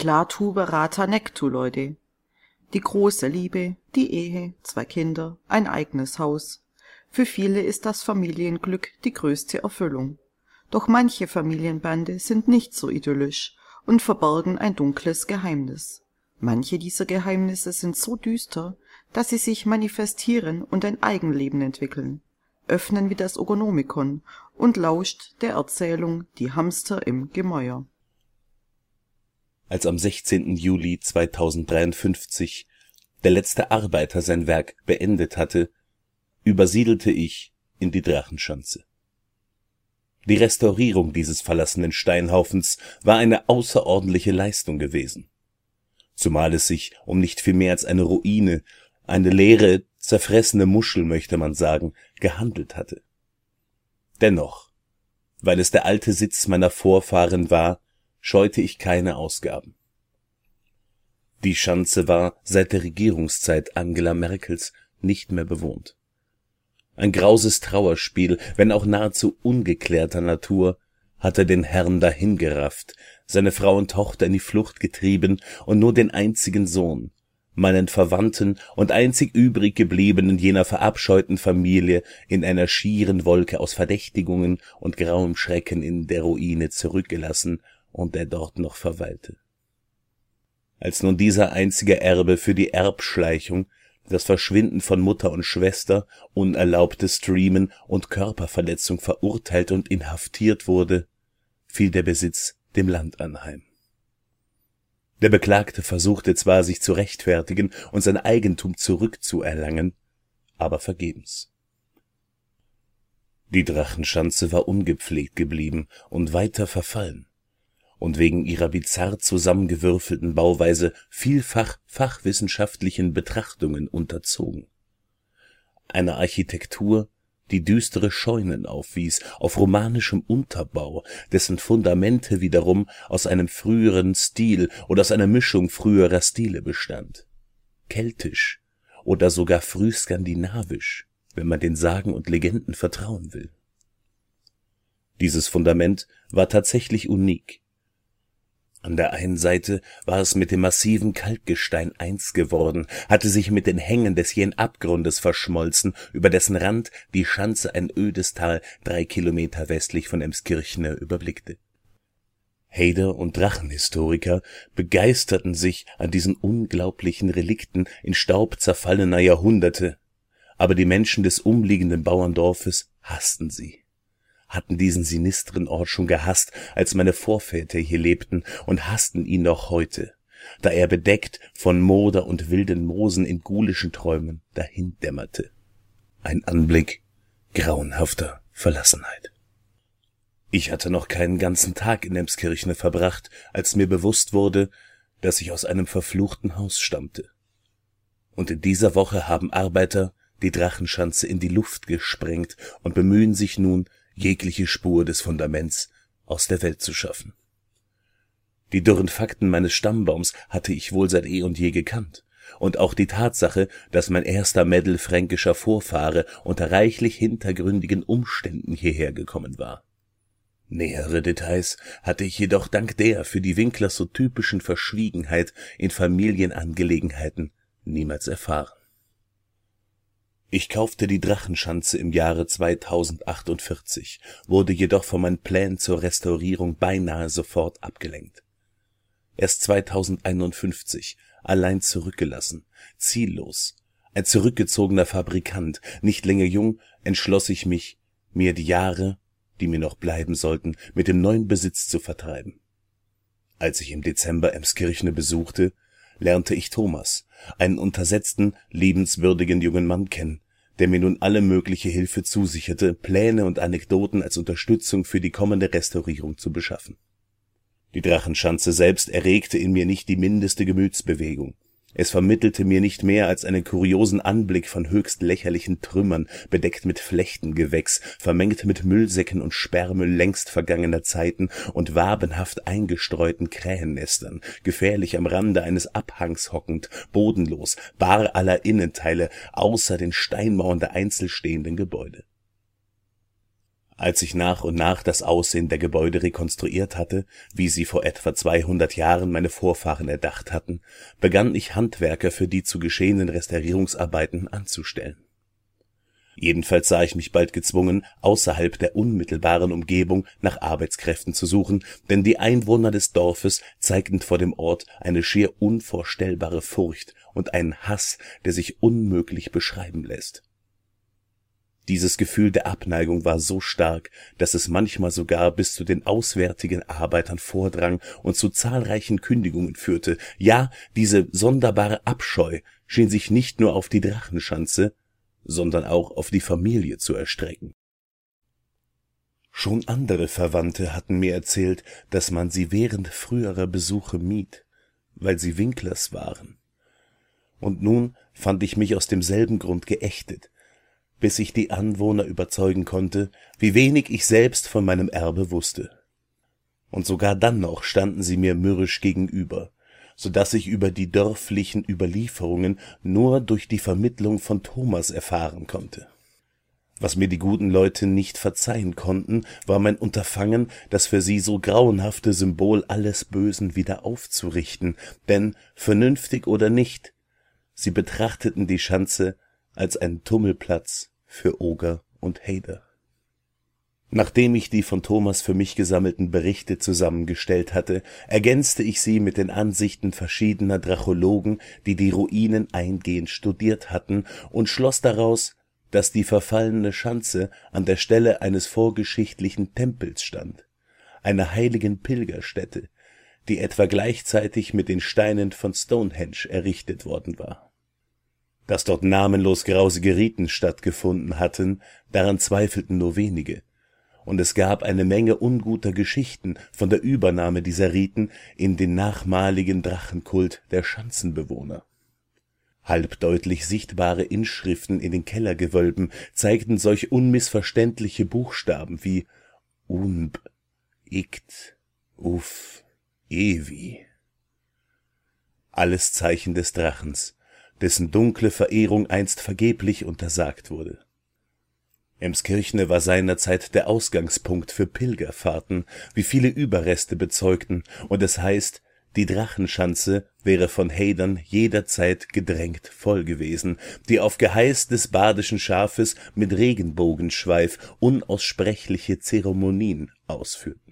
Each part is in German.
Klartube rata nectu, Leute. Die große Liebe, die Ehe, zwei Kinder, ein eigenes Haus. Für viele ist das Familienglück die größte Erfüllung. Doch manche Familienbande sind nicht so idyllisch und verborgen ein dunkles Geheimnis. Manche dieser Geheimnisse sind so düster, dass sie sich manifestieren und ein Eigenleben entwickeln. Öffnen wir das Ogonomikon und lauscht der Erzählung Die Hamster im Gemäuer. Als am 16. Juli 2053 der letzte Arbeiter sein Werk beendet hatte, übersiedelte ich in die Drachenschanze. Die Restaurierung dieses verlassenen Steinhaufens war eine außerordentliche Leistung gewesen. Zumal es sich um nicht viel mehr als eine Ruine, eine leere, zerfressene Muschel, möchte man sagen, gehandelt hatte. Dennoch, weil es der alte Sitz meiner Vorfahren war, scheute ich keine Ausgaben. Die Schanze war seit der Regierungszeit Angela Merkels nicht mehr bewohnt. Ein grauses Trauerspiel, wenn auch nahezu ungeklärter Natur, hatte den Herrn dahingerafft, seine Frau und Tochter in die Flucht getrieben und nur den einzigen Sohn, meinen Verwandten und einzig übrig gebliebenen jener verabscheuten Familie in einer schieren Wolke aus Verdächtigungen und grauem Schrecken in der Ruine zurückgelassen und der dort noch verweilte. Als nun dieser einzige Erbe für die Erbschleichung das Verschwinden von Mutter und Schwester, unerlaubtes Streamen und Körperverletzung verurteilt und inhaftiert wurde, fiel der Besitz dem Land anheim. Der Beklagte versuchte zwar, sich zu rechtfertigen und sein Eigentum zurückzuerlangen, aber vergebens. Die Drachenschanze war ungepflegt geblieben und weiter verfallen und wegen ihrer bizarr zusammengewürfelten Bauweise vielfach fachwissenschaftlichen Betrachtungen unterzogen. Eine Architektur, die düstere Scheunen aufwies, auf romanischem Unterbau, dessen Fundamente wiederum aus einem früheren Stil oder aus einer Mischung früherer Stile bestand. Keltisch oder sogar frühskandinavisch, wenn man den Sagen und Legenden vertrauen will. Dieses Fundament war tatsächlich unik an der einen Seite war es mit dem massiven Kalkgestein eins geworden, hatte sich mit den Hängen des jenen Abgrundes verschmolzen, über dessen Rand die Schanze ein ödes Tal drei Kilometer westlich von Emskirchner überblickte. Hader und Drachenhistoriker begeisterten sich an diesen unglaublichen Relikten in Staub zerfallener Jahrhunderte, aber die Menschen des umliegenden Bauerndorfes hassten sie hatten diesen sinistren Ort schon gehasst, als meine Vorväter hier lebten, und hassten ihn noch heute, da er bedeckt von Moder und wilden Moosen in gulischen Träumen dahindämmerte. Ein Anblick grauenhafter Verlassenheit. Ich hatte noch keinen ganzen Tag in Emskirchne verbracht, als mir bewusst wurde, dass ich aus einem verfluchten Haus stammte. Und in dieser Woche haben Arbeiter die Drachenschanze in die Luft gesprengt und bemühen sich nun, jegliche Spur des Fundaments aus der Welt zu schaffen. Die dürren Fakten meines Stammbaums hatte ich wohl seit eh und je gekannt, und auch die Tatsache, dass mein erster mittelfränkischer Vorfahre unter reichlich hintergründigen Umständen hierher gekommen war. Nähere Details hatte ich jedoch dank der für die Winkler so typischen Verschwiegenheit in Familienangelegenheiten niemals erfahren. Ich kaufte die Drachenschanze im Jahre 2048, wurde jedoch von meinen Plänen zur Restaurierung beinahe sofort abgelenkt. Erst 2051, allein zurückgelassen, ziellos, ein zurückgezogener Fabrikant, nicht länger jung, entschloss ich mich, mir die Jahre, die mir noch bleiben sollten, mit dem neuen Besitz zu vertreiben. Als ich im Dezember Emskirchne besuchte, lernte ich Thomas, einen untersetzten, liebenswürdigen jungen Mann kennen, der mir nun alle mögliche Hilfe zusicherte, Pläne und Anekdoten als Unterstützung für die kommende Restaurierung zu beschaffen. Die Drachenschanze selbst erregte in mir nicht die mindeste Gemütsbewegung es vermittelte mir nicht mehr als einen kuriosen Anblick von höchst lächerlichen Trümmern, bedeckt mit Flechtengewächs, vermengt mit Müllsäcken und Sperrmüll längst vergangener Zeiten und wabenhaft eingestreuten Krähennestern, gefährlich am Rande eines Abhangs hockend, bodenlos, bar aller Innenteile, außer den Steinmauern der einzeln stehenden Gebäude Als ich nach und nach das Aussehen der Gebäude rekonstruiert hatte, wie sie vor etwa 200 Jahren meine Vorfahren erdacht hatten, begann ich Handwerker für die zu geschehenen Restaurierungsarbeiten anzustellen. Jedenfalls sah ich mich bald gezwungen, außerhalb der unmittelbaren Umgebung nach Arbeitskräften zu suchen, denn die Einwohner des Dorfes zeigten vor dem Ort eine schier unvorstellbare Furcht und einen Hass, der sich unmöglich beschreiben lässt dieses Gefühl der Abneigung war so stark, dass es manchmal sogar bis zu den auswärtigen Arbeitern vordrang und zu zahlreichen Kündigungen führte. Ja, diese sonderbare Abscheu schien sich nicht nur auf die Drachenschanze, sondern auch auf die Familie zu erstrecken. Schon andere Verwandte hatten mir erzählt, dass man sie während früherer Besuche mied, weil sie Winklers waren. Und nun fand ich mich aus demselben Grund geächtet, bis ich die Anwohner überzeugen konnte, wie wenig ich selbst von meinem Erbe wusste. Und sogar dann noch standen sie mir mürrisch gegenüber, so dass ich über die dörflichen Überlieferungen nur durch die Vermittlung von Thomas erfahren konnte. Was mir die guten Leute nicht verzeihen konnten, war mein Unterfangen, das für sie so grauenhafte Symbol alles Bösen wieder aufzurichten, denn, vernünftig oder nicht, sie betrachteten die Schanze als einen Tummelplatz für Oger und Hader. Nachdem ich die von Thomas für mich gesammelten Berichte zusammengestellt hatte, ergänzte ich sie mit den Ansichten verschiedener Drachologen, die die Ruinen eingehend studiert hatten, und schloss daraus, dass die verfallene Schanze an der Stelle eines vorgeschichtlichen Tempels stand, einer heiligen Pilgerstätte, die etwa gleichzeitig mit den Steinen von Stonehenge errichtet worden war dass dort namenlos grausige Riten stattgefunden hatten, daran zweifelten nur wenige, und es gab eine Menge unguter Geschichten von der Übernahme dieser Riten in den nachmaligen Drachenkult der Schanzenbewohner. Halbdeutlich sichtbare Inschriften in den Kellergewölben zeigten solch unmissverständliche Buchstaben wie Unb, Ikt, Uf, Evi. Alles Zeichen des Drachens, dessen dunkle Verehrung einst vergeblich untersagt wurde. Emskirchne war seinerzeit der Ausgangspunkt für Pilgerfahrten, wie viele Überreste bezeugten, und es heißt, die Drachenschanze wäre von Hadern jederzeit gedrängt voll gewesen, die auf Geheiß des badischen Schafes mit Regenbogenschweif unaussprechliche Zeremonien ausführten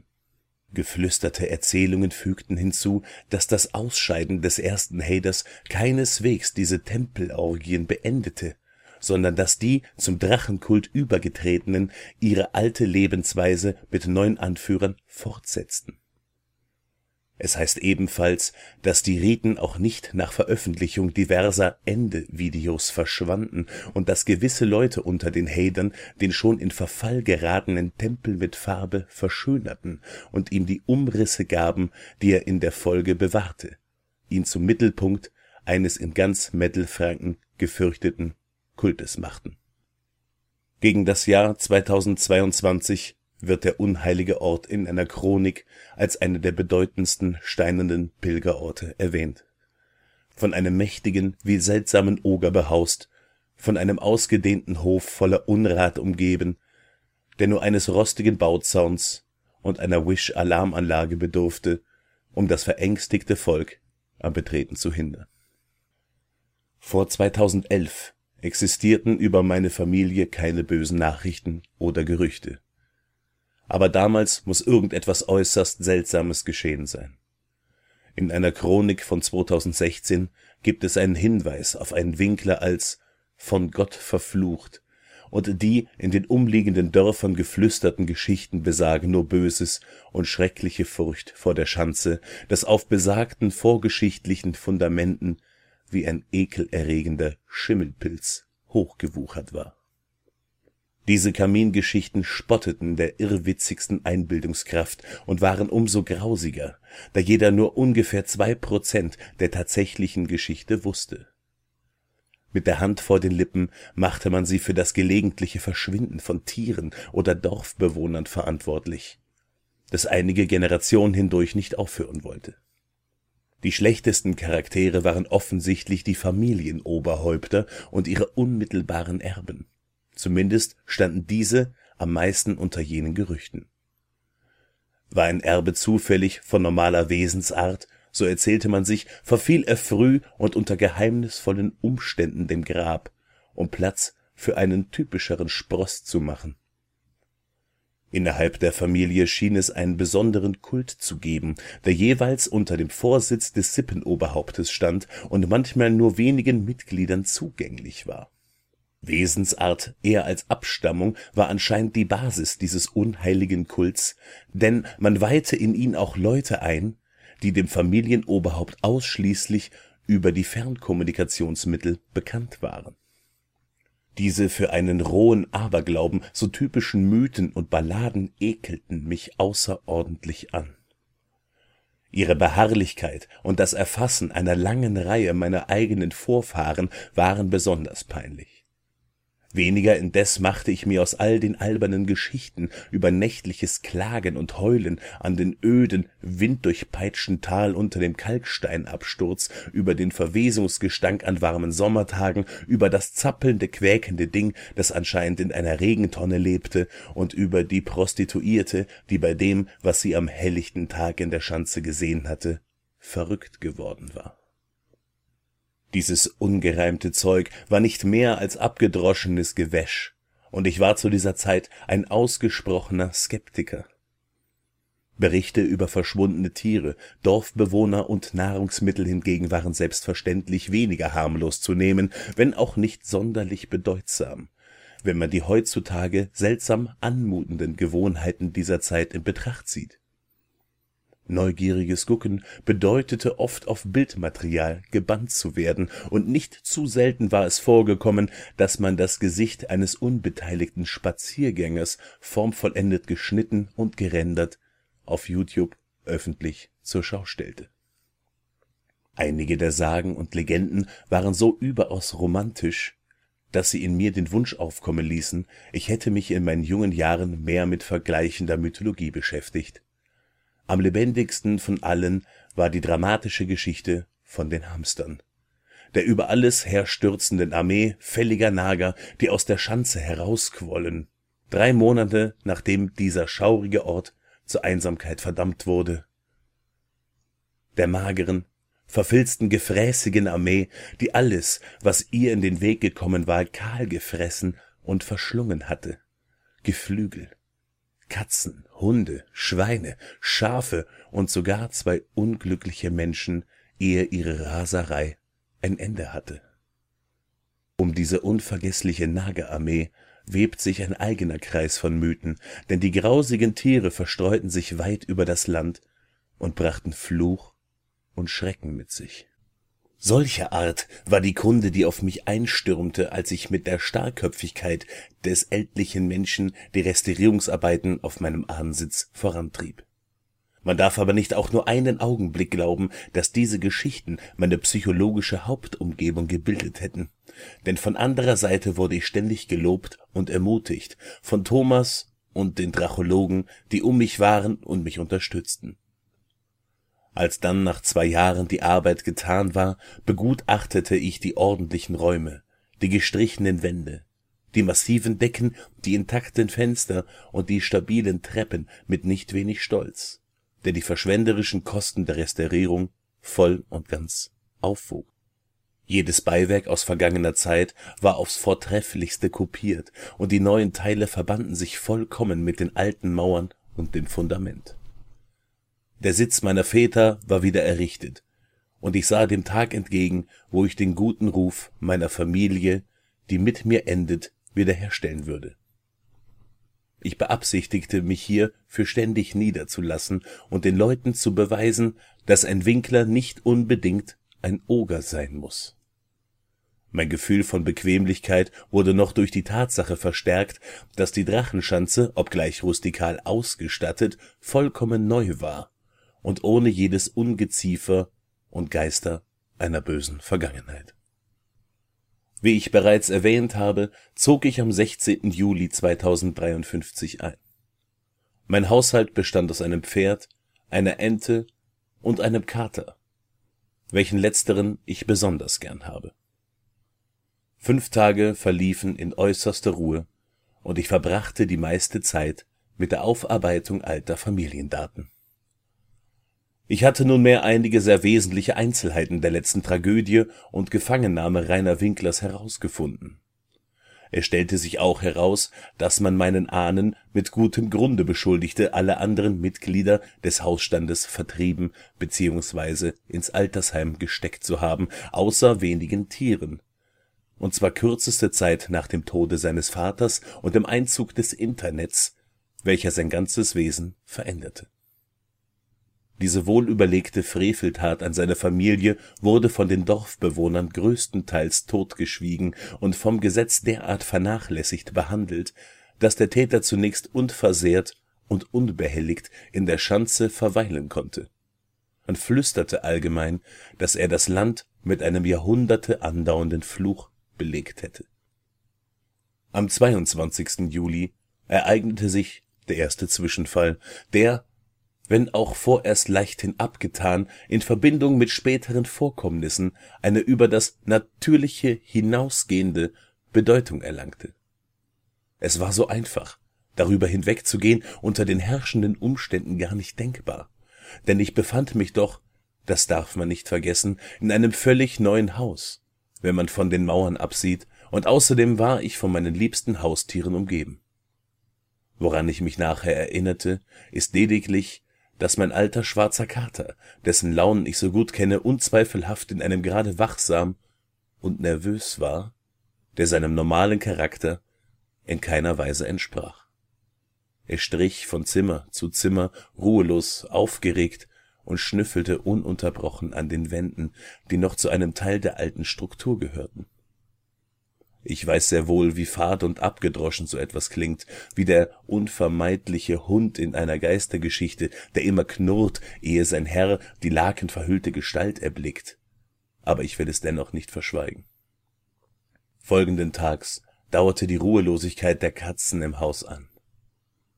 Geflüsterte Erzählungen fügten hinzu, dass das Ausscheiden des ersten Haders keineswegs diese Tempelorgien beendete, sondern dass die zum Drachenkult Übergetretenen ihre alte Lebensweise mit neuen Anführern fortsetzten es heißt ebenfalls, dass die Riten auch nicht nach Veröffentlichung diverser Ende-Videos verschwanden und dass gewisse Leute unter den Hadern den schon in Verfall geratenen Tempel mit Farbe verschönerten und ihm die Umrisse gaben, die er in der Folge bewahrte, ihn zum Mittelpunkt eines in ganz Mittelfranken gefürchteten Kultes machten. Gegen das Jahr 2022 wird der unheilige Ort in einer Chronik als einer der bedeutendsten steinernen Pilgerorte erwähnt. Von einem mächtigen wie seltsamen Oger behaust, von einem ausgedehnten Hof voller Unrat umgeben, der nur eines rostigen Bauzauns und einer Wish-Alarmanlage bedurfte, um das verängstigte Volk am Betreten zu hindern. Vor 2011 existierten über meine Familie keine bösen Nachrichten oder Gerüchte aber damals muss irgendetwas äußerst Seltsames geschehen sein. In einer Chronik von 2016 gibt es einen Hinweis auf einen Winkler als von Gott verflucht, und die in den umliegenden Dörfern geflüsterten Geschichten besagen nur Böses und schreckliche Furcht vor der Schanze, das auf besagten vorgeschichtlichen Fundamenten wie ein ekelerregender Schimmelpilz hochgewuchert war diese Kamingeschichten spotteten der irrwitzigsten Einbildungskraft und waren umso grausiger, da jeder nur ungefähr zwei Prozent der tatsächlichen Geschichte wusste. Mit der Hand vor den Lippen machte man sie für das gelegentliche Verschwinden von Tieren oder Dorfbewohnern verantwortlich, das einige Generationen hindurch nicht aufhören wollte. Die schlechtesten Charaktere waren offensichtlich die Familienoberhäupter und ihre unmittelbaren Erben Zumindest standen diese am meisten unter jenen Gerüchten. War ein Erbe zufällig von normaler Wesensart, so erzählte man sich, verfiel er früh und unter geheimnisvollen Umständen dem Grab, um Platz für einen typischeren Spross zu machen. Innerhalb der Familie schien es einen besonderen Kult zu geben, der jeweils unter dem Vorsitz des Sippenoberhauptes stand und manchmal nur wenigen Mitgliedern zugänglich war. Wesensart eher als Abstammung war anscheinend die Basis dieses unheiligen Kults, denn man weihte in ihn auch Leute ein, die dem Familienoberhaupt ausschließlich über die Fernkommunikationsmittel bekannt waren diese für einen rohen Aberglauben so typischen Mythen und Balladen ekelten mich außerordentlich an. Ihre Beharrlichkeit und das Erfassen einer langen Reihe meiner eigenen Vorfahren waren besonders peinlich Weniger indes machte ich mir aus all den albernen Geschichten über nächtliches Klagen und Heulen an den öden, winddurchpeitschten Tal unter dem Kalksteinabsturz, über den Verwesungsgestank an warmen Sommertagen, über das zappelnde, quäkende Ding, das anscheinend in einer Regentonne lebte, und über die Prostituierte, die bei dem, was sie am helllichten Tag in der Schanze gesehen hatte, verrückt geworden war dieses ungereimte Zeug war nicht mehr als abgedroschenes Gewäsch, und ich war zu dieser Zeit ein ausgesprochener Skeptiker. Berichte über verschwundene Tiere, Dorfbewohner und Nahrungsmittel hingegen waren selbstverständlich weniger harmlos zu nehmen, wenn auch nicht sonderlich bedeutsam, wenn man die heutzutage seltsam anmutenden Gewohnheiten dieser Zeit in Betracht zieht Neugieriges Gucken bedeutete oft auf Bildmaterial gebannt zu werden, und nicht zu selten war es vorgekommen, dass man das Gesicht eines unbeteiligten Spaziergängers formvollendet geschnitten und gerendert auf YouTube öffentlich zur Schau stellte. Einige der Sagen und Legenden waren so überaus romantisch, dass sie in mir den Wunsch aufkommen ließen, ich hätte mich in meinen jungen Jahren mehr mit vergleichender Mythologie beschäftigt am lebendigsten von allen war die dramatische Geschichte von den Hamstern, der über alles herstürzenden Armee fälliger Nager, die aus der Schanze herausquollen, drei Monate nachdem dieser schaurige Ort zur Einsamkeit verdammt wurde. Der mageren, verfilzten, gefräßigen Armee, die alles, was ihr in den Weg gekommen war, kahl gefressen und verschlungen hatte. Geflügel, Katzen, Hunde, Schweine, Schafe und sogar zwei unglückliche Menschen, ehe ihre Raserei ein Ende hatte. Um diese unvergessliche Nagerarmee webt sich ein eigener Kreis von Mythen, denn die grausigen Tiere verstreuten sich weit über das Land und brachten Fluch und Schrecken mit sich Solcher Art war die Kunde, die auf mich einstürmte, als ich mit der Starrköpfigkeit des ältlichen Menschen die Restaurierungsarbeiten auf meinem Ahnensitz vorantrieb. Man darf aber nicht auch nur einen Augenblick glauben, dass diese Geschichten meine psychologische Hauptumgebung gebildet hätten, denn von anderer Seite wurde ich ständig gelobt und ermutigt von Thomas und den Drachologen, die um mich waren und mich unterstützten als dann nach zwei Jahren die Arbeit getan war, begutachtete ich die ordentlichen Räume, die gestrichenen Wände, die massiven Decken, die intakten Fenster und die stabilen Treppen mit nicht wenig Stolz, der die verschwenderischen Kosten der Restaurierung voll und ganz aufwog. Jedes Beiwerk aus vergangener Zeit war aufs vortrefflichste kopiert, und die neuen Teile verbanden sich vollkommen mit den alten Mauern und dem Fundament der Sitz meiner Väter war wieder errichtet, und ich sah dem Tag entgegen, wo ich den guten Ruf meiner Familie, die mit mir endet, wiederherstellen würde. Ich beabsichtigte, mich hier für ständig niederzulassen und den Leuten zu beweisen, dass ein Winkler nicht unbedingt ein Oger sein muss. Mein Gefühl von Bequemlichkeit wurde noch durch die Tatsache verstärkt, dass die Drachenschanze, obgleich rustikal ausgestattet, vollkommen neu war und ohne jedes Ungeziefer und Geister einer bösen Vergangenheit. Wie ich bereits erwähnt habe, zog ich am 16. Juli 2053 ein. Mein Haushalt bestand aus einem Pferd, einer Ente und einem Kater, welchen letzteren ich besonders gern habe. Fünf Tage verliefen in äußerster Ruhe, und ich verbrachte die meiste Zeit mit der Aufarbeitung alter Familiendaten. Ich hatte nunmehr einige sehr wesentliche Einzelheiten der letzten Tragödie und Gefangennahme Rainer Winklers herausgefunden. Es stellte sich auch heraus, dass man meinen Ahnen mit gutem Grunde beschuldigte, alle anderen Mitglieder des Hausstandes vertrieben bzw. ins Altersheim gesteckt zu haben, außer wenigen Tieren, und zwar kürzeste Zeit nach dem Tode seines Vaters und dem Einzug des Internets, welcher sein ganzes Wesen veränderte. Diese wohlüberlegte Freveltat an seiner Familie wurde von den Dorfbewohnern größtenteils totgeschwiegen und vom Gesetz derart vernachlässigt behandelt, dass der Täter zunächst unversehrt und unbehelligt in der Schanze verweilen konnte. Man flüsterte allgemein, dass er das Land mit einem Jahrhunderte andauernden Fluch belegt hätte. Am 22. Juli ereignete sich der erste Zwischenfall, der, wenn auch vorerst leichthin abgetan, in Verbindung mit späteren Vorkommnissen eine über das Natürliche hinausgehende Bedeutung erlangte. Es war so einfach, darüber hinwegzugehen, unter den herrschenden Umständen gar nicht denkbar, denn ich befand mich doch, das darf man nicht vergessen, in einem völlig neuen Haus, wenn man von den Mauern absieht, und außerdem war ich von meinen liebsten Haustieren umgeben. Woran ich mich nachher erinnerte, ist lediglich, dass mein alter schwarzer Kater, dessen Launen ich so gut kenne, unzweifelhaft in einem Grade wachsam und nervös war, der seinem normalen Charakter in keiner Weise entsprach. Er strich von Zimmer zu Zimmer, ruhelos, aufgeregt und schnüffelte ununterbrochen an den Wänden, die noch zu einem Teil der alten Struktur gehörten. Ich weiß sehr wohl, wie fad und abgedroschen so etwas klingt, wie der unvermeidliche Hund in einer Geistergeschichte, der immer knurrt, ehe sein Herr die lakenverhüllte Gestalt erblickt. Aber ich will es dennoch nicht verschweigen. Folgenden Tags dauerte die Ruhelosigkeit der Katzen im Haus an.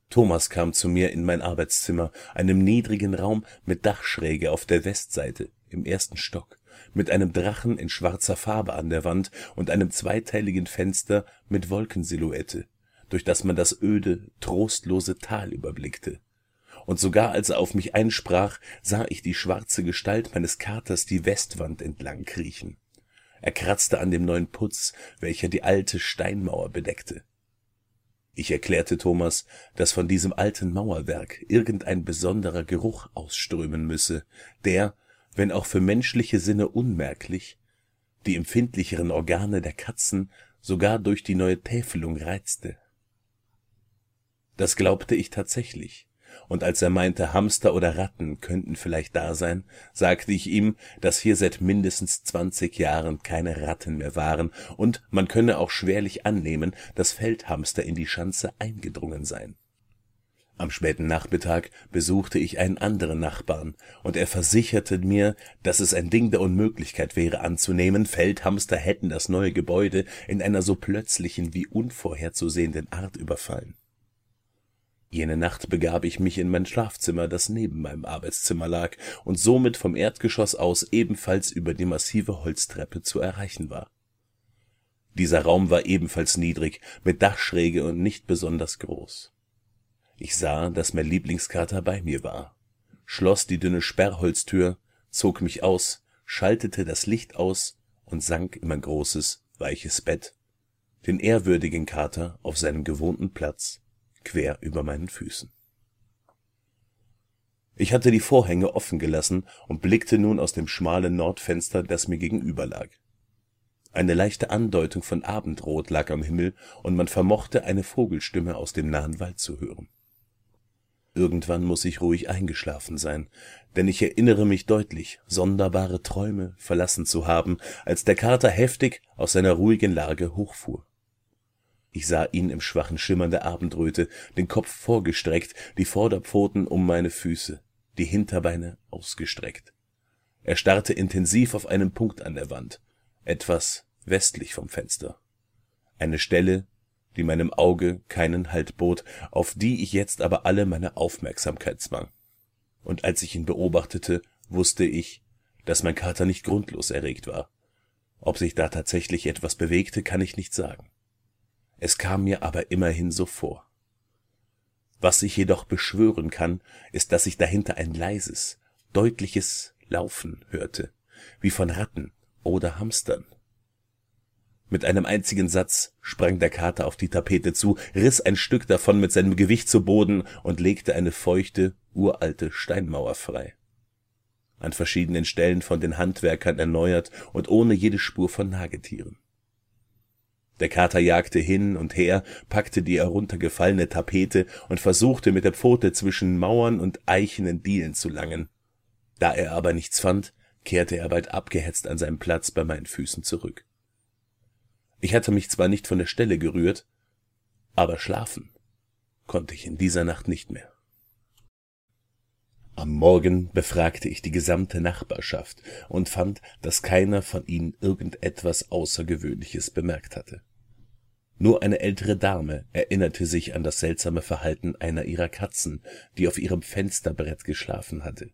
Thomas kam zu mir in mein Arbeitszimmer, einem niedrigen Raum mit Dachschräge auf der Westseite im ersten Stock, mit einem Drachen in schwarzer Farbe an der Wand und einem zweiteiligen Fenster mit Wolkensilhouette, durch das man das öde, trostlose Tal überblickte. Und sogar als er auf mich einsprach, sah ich die schwarze Gestalt meines Katers die Westwand entlang kriechen. Er kratzte an dem neuen Putz, welcher die alte Steinmauer bedeckte. Ich erklärte Thomas, dass von diesem alten Mauerwerk irgendein besonderer Geruch ausströmen müsse, der, wenn auch für menschliche Sinne unmerklich, die empfindlicheren Organe der Katzen sogar durch die neue Täfelung reizte. Das glaubte ich tatsächlich, und als er meinte, Hamster oder Ratten könnten vielleicht da sein, sagte ich ihm, dass hier seit mindestens zwanzig Jahren keine Ratten mehr waren, und man könne auch schwerlich annehmen, dass Feldhamster in die Schanze eingedrungen seien. Am späten Nachmittag besuchte ich einen anderen Nachbarn, und er versicherte mir, dass es ein Ding der Unmöglichkeit wäre anzunehmen, Feldhamster hätten das neue Gebäude in einer so plötzlichen wie unvorherzusehenden Art überfallen. Jene Nacht begab ich mich in mein Schlafzimmer, das neben meinem Arbeitszimmer lag und somit vom Erdgeschoss aus ebenfalls über die massive Holztreppe zu erreichen war. Dieser Raum war ebenfalls niedrig, mit Dachschräge und nicht besonders groß. Ich sah, dass mein Lieblingskater bei mir war, schloss die dünne Sperrholztür, zog mich aus, schaltete das Licht aus und sank in mein großes, weiches Bett, den ehrwürdigen Kater auf seinem gewohnten Platz quer über meinen Füßen. Ich hatte die Vorhänge offen gelassen und blickte nun aus dem schmalen Nordfenster, das mir gegenüber lag. Eine leichte Andeutung von Abendrot lag am Himmel, und man vermochte eine Vogelstimme aus dem nahen Wald zu hören. Irgendwann muss ich ruhig eingeschlafen sein, denn ich erinnere mich deutlich, sonderbare Träume verlassen zu haben, als der Kater heftig aus seiner ruhigen Lage hochfuhr. Ich sah ihn im schwachen Schimmern der Abendröte, den Kopf vorgestreckt, die Vorderpfoten um meine Füße, die Hinterbeine ausgestreckt. Er starrte intensiv auf einen Punkt an der Wand, etwas westlich vom Fenster. Eine Stelle, die meinem Auge keinen Halt bot, auf die ich jetzt aber alle meine Aufmerksamkeit zwang. Und als ich ihn beobachtete, wusste ich, dass mein Kater nicht grundlos erregt war. Ob sich da tatsächlich etwas bewegte, kann ich nicht sagen. Es kam mir aber immerhin so vor. Was ich jedoch beschwören kann, ist, dass ich dahinter ein leises, deutliches Laufen hörte, wie von Ratten oder Hamstern. Mit einem einzigen Satz sprang der Kater auf die Tapete zu, riss ein Stück davon mit seinem Gewicht zu Boden und legte eine feuchte, uralte Steinmauer frei. An verschiedenen Stellen von den Handwerkern erneuert und ohne jede Spur von Nagetieren. Der Kater jagte hin und her, packte die heruntergefallene Tapete und versuchte mit der Pfote zwischen Mauern und eichenen Dielen zu langen. Da er aber nichts fand, kehrte er bald abgehetzt an seinen Platz bei meinen Füßen zurück. Ich hatte mich zwar nicht von der Stelle gerührt, aber schlafen konnte ich in dieser Nacht nicht mehr. Am Morgen befragte ich die gesamte Nachbarschaft und fand, dass keiner von ihnen irgendetwas Außergewöhnliches bemerkt hatte. Nur eine ältere Dame erinnerte sich an das seltsame Verhalten einer ihrer Katzen, die auf ihrem Fensterbrett geschlafen hatte.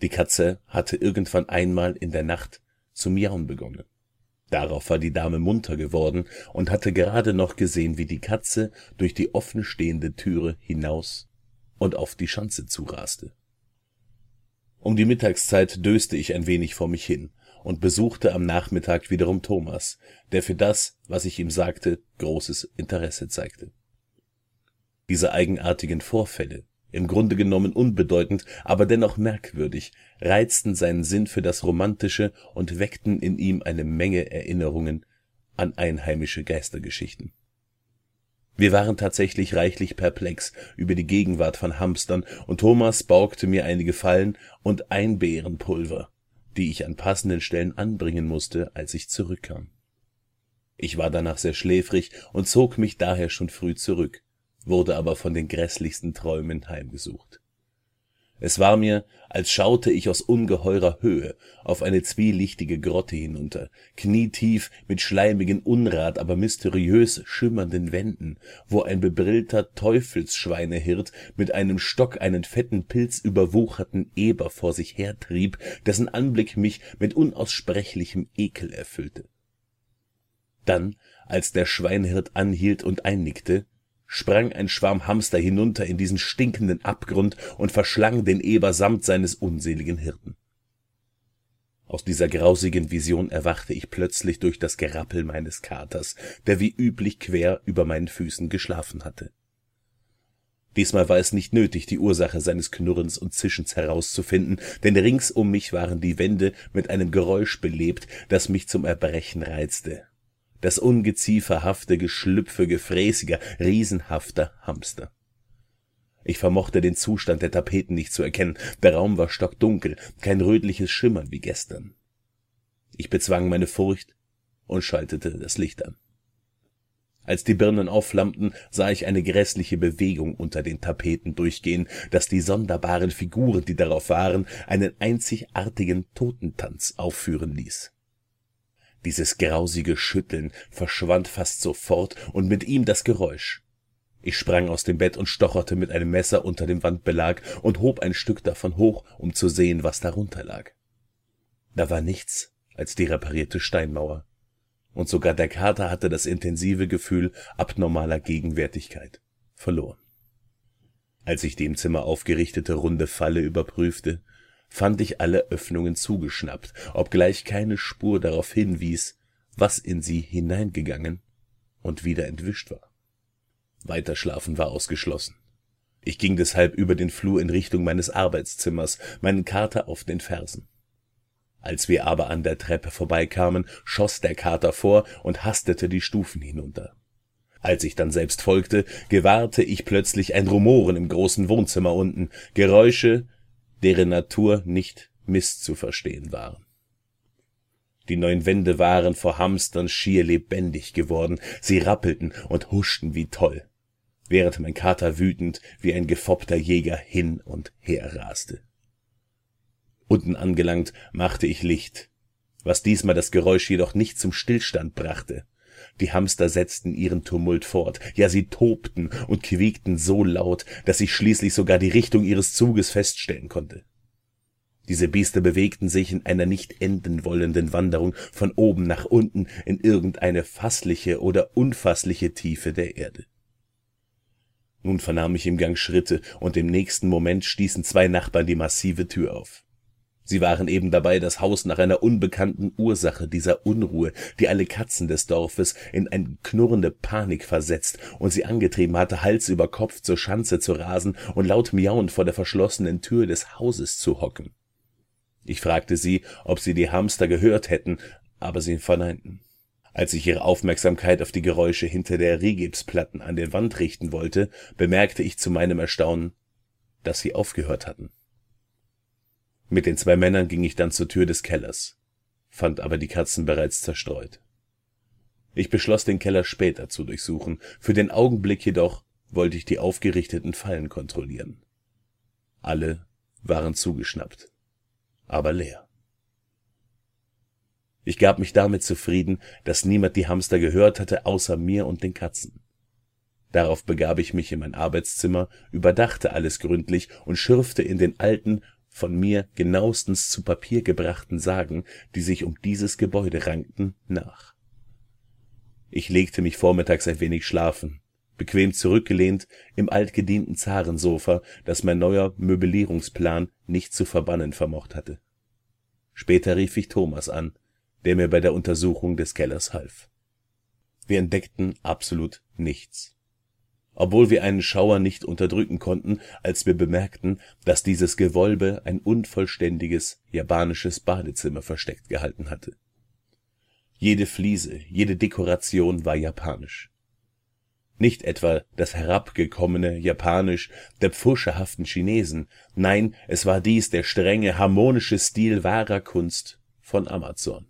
Die Katze hatte irgendwann einmal in der Nacht zu miauen begonnen. Darauf war die Dame munter geworden und hatte gerade noch gesehen, wie die Katze durch die offen stehende Türe hinaus und auf die Schanze zuraste. Um die Mittagszeit döste ich ein wenig vor mich hin und besuchte am Nachmittag wiederum Thomas, der für das, was ich ihm sagte, großes Interesse zeigte. Diese eigenartigen Vorfälle, im Grunde genommen unbedeutend, aber dennoch merkwürdig, reizten seinen Sinn für das Romantische und weckten in ihm eine Menge Erinnerungen an einheimische Geistergeschichten. Wir waren tatsächlich reichlich perplex über die Gegenwart von Hamstern, und Thomas borgte mir einige Fallen und Einbeerenpulver, die ich an passenden Stellen anbringen musste, als ich zurückkam. Ich war danach sehr schläfrig und zog mich daher schon früh zurück, wurde aber von den grässlichsten Träumen heimgesucht es war mir, als schaute ich aus ungeheurer Höhe auf eine zwielichtige Grotte hinunter, knietief mit schleimigen Unrat, aber mysteriös schimmernden Wänden, wo ein bebrillter Teufelsschweinehirt mit einem Stock einen fetten pilzüberwucherten Eber vor sich hertrieb, dessen Anblick mich mit unaussprechlichem Ekel erfüllte. Dann, als der Schweinehirt anhielt und einnickte sprang ein Schwarm Hamster hinunter in diesen stinkenden Abgrund und verschlang den Eber samt seines unseligen Hirten. Aus dieser grausigen Vision erwachte ich plötzlich durch das Gerappel meines Katers, der wie üblich quer über meinen Füßen geschlafen hatte. Diesmal war es nicht nötig, die Ursache seines Knurrens und Zischens herauszufinden, denn rings um mich waren die Wände mit einem Geräusch belebt, das mich zum Erbrechen reizte das ungezieferhafte Geschlüpfe gefräßiger, riesenhafter Hamster. Ich vermochte den Zustand der Tapeten nicht zu erkennen, der Raum war stockdunkel, kein rötliches Schimmern wie gestern. Ich bezwang meine Furcht und schaltete das Licht an. Als die Birnen aufflammten, sah ich eine grässliche Bewegung unter den Tapeten durchgehen, dass die sonderbaren Figuren, die darauf waren, einen einzigartigen Totentanz aufführen ließ. Dieses grausige Schütteln verschwand fast sofort und mit ihm das Geräusch. Ich sprang aus dem Bett und stocherte mit einem Messer unter dem Wandbelag und hob ein Stück davon hoch, um zu sehen, was darunter lag. Da war nichts als die reparierte Steinmauer, und sogar der Kater hatte das intensive Gefühl abnormaler Gegenwärtigkeit verloren. Als ich die im Zimmer aufgerichtete runde Falle überprüfte, fand ich alle Öffnungen zugeschnappt, obgleich keine Spur darauf hinwies, was in sie hineingegangen und wieder entwischt war. Weiterschlafen war ausgeschlossen. Ich ging deshalb über den Flur in Richtung meines Arbeitszimmers, meinen Kater auf den Fersen. Als wir aber an der Treppe vorbeikamen, schoss der Kater vor und hastete die Stufen hinunter. Als ich dann selbst folgte, gewahrte ich plötzlich ein Rumoren im großen Wohnzimmer unten, Geräusche, deren Natur nicht mißzuverstehen waren. Die neuen Wände waren vor Hamstern schier lebendig geworden, sie rappelten und huschten wie toll, während mein Kater wütend wie ein gefoppter Jäger hin und her raste. Unten angelangt machte ich Licht, was diesmal das Geräusch jedoch nicht zum Stillstand brachte. Die Hamster setzten ihren Tumult fort, ja sie tobten und quiekten so laut, dass ich schließlich sogar die Richtung ihres Zuges feststellen konnte. Diese Biester bewegten sich in einer nicht enden wollenden Wanderung von oben nach unten in irgendeine fassliche oder unfassliche Tiefe der Erde. Nun vernahm ich im Gang Schritte, und im nächsten Moment stießen zwei Nachbarn die massive Tür auf. Sie waren eben dabei, das Haus nach einer unbekannten Ursache dieser Unruhe, die alle Katzen des Dorfes in eine knurrende Panik versetzt und sie angetrieben hatte, Hals über Kopf zur Schanze zu rasen und laut miauend vor der verschlossenen Tür des Hauses zu hocken. Ich fragte sie, ob sie die Hamster gehört hätten, aber sie verneinten. Als ich ihre Aufmerksamkeit auf die Geräusche hinter der Rigipsplatten an der Wand richten wollte, bemerkte ich zu meinem Erstaunen, dass sie aufgehört hatten. Mit den zwei Männern ging ich dann zur Tür des Kellers, fand aber die Katzen bereits zerstreut. Ich beschloss, den Keller später zu durchsuchen, für den Augenblick jedoch wollte ich die aufgerichteten Fallen kontrollieren. Alle waren zugeschnappt aber leer. Ich gab mich damit zufrieden, dass niemand die Hamster gehört hatte außer mir und den Katzen. Darauf begab ich mich in mein Arbeitszimmer, überdachte alles gründlich und schürfte in den alten, von mir genauestens zu Papier gebrachten Sagen, die sich um dieses Gebäude rankten, nach. Ich legte mich vormittags ein wenig schlafen, bequem zurückgelehnt im altgedienten Zarensofa, das mein neuer Möblierungsplan nicht zu verbannen vermocht hatte. Später rief ich Thomas an, der mir bei der Untersuchung des Kellers half. Wir entdeckten absolut nichts. Obwohl wir einen Schauer nicht unterdrücken konnten, als wir bemerkten, dass dieses Gewölbe ein unvollständiges japanisches Badezimmer versteckt gehalten hatte. Jede Fliese, jede Dekoration war japanisch nicht etwa das herabgekommene Japanisch der pfuscherhaften Chinesen, nein, es war dies der strenge, harmonische Stil wahrer Kunst von Amazon.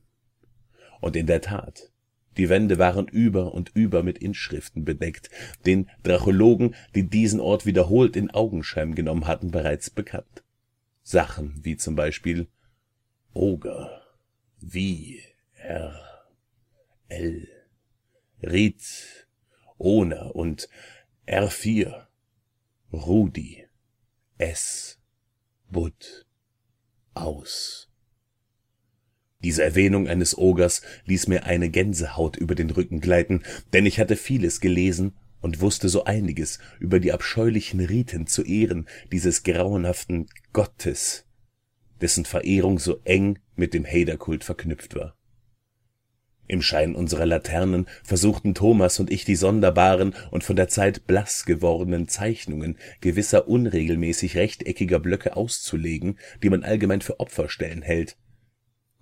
Und in der Tat, die Wände waren über und über mit Inschriften bedeckt, den Drachologen, die diesen Ort wiederholt in Augenschein genommen hatten, bereits bekannt. Sachen wie zum Beispiel Oger, wie, R, L, Rit, ohne und R4, Rudi, S, Bud, aus. Diese Erwähnung eines Ogers ließ mir eine Gänsehaut über den Rücken gleiten, denn ich hatte vieles gelesen und wusste so einiges über die abscheulichen Riten zu Ehren dieses grauenhaften Gottes, dessen Verehrung so eng mit dem Haderkult verknüpft war. Im Schein unserer Laternen versuchten Thomas und ich die sonderbaren und von der Zeit blass gewordenen Zeichnungen gewisser unregelmäßig rechteckiger Blöcke auszulegen, die man allgemein für Opferstellen hält,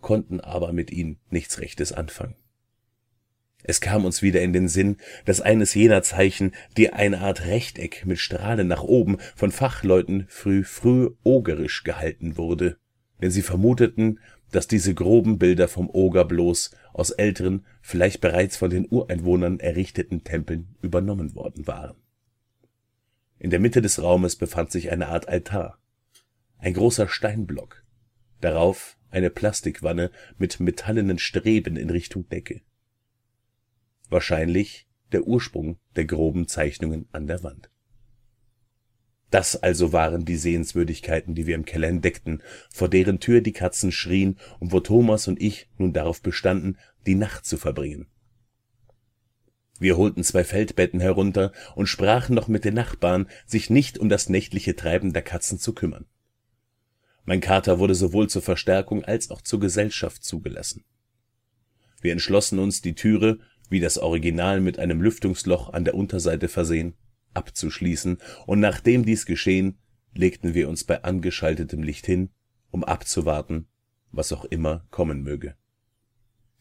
konnten aber mit ihnen nichts Rechtes anfangen. Es kam uns wieder in den Sinn, dass eines jener Zeichen, die eine Art Rechteck mit Strahlen nach oben von Fachleuten früh früh ogerisch gehalten wurde, denn sie vermuteten, dass diese groben Bilder vom Oger bloß aus älteren, vielleicht bereits von den Ureinwohnern errichteten Tempeln übernommen worden waren. In der Mitte des Raumes befand sich eine Art Altar, ein großer Steinblock, darauf eine Plastikwanne mit metallenen Streben in Richtung Decke. Wahrscheinlich der Ursprung der groben Zeichnungen an der Wand das also waren die Sehenswürdigkeiten, die wir im Keller entdeckten, vor deren Tür die Katzen schrien und wo Thomas und ich nun darauf bestanden, die Nacht zu verbringen. Wir holten zwei Feldbetten herunter und sprachen noch mit den Nachbarn, sich nicht um das nächtliche Treiben der Katzen zu kümmern. Mein Kater wurde sowohl zur Verstärkung als auch zur Gesellschaft zugelassen. Wir entschlossen uns, die Türe, wie das Original mit einem Lüftungsloch an der Unterseite versehen, abzuschließen, und nachdem dies geschehen, legten wir uns bei angeschaltetem Licht hin, um abzuwarten, was auch immer kommen möge.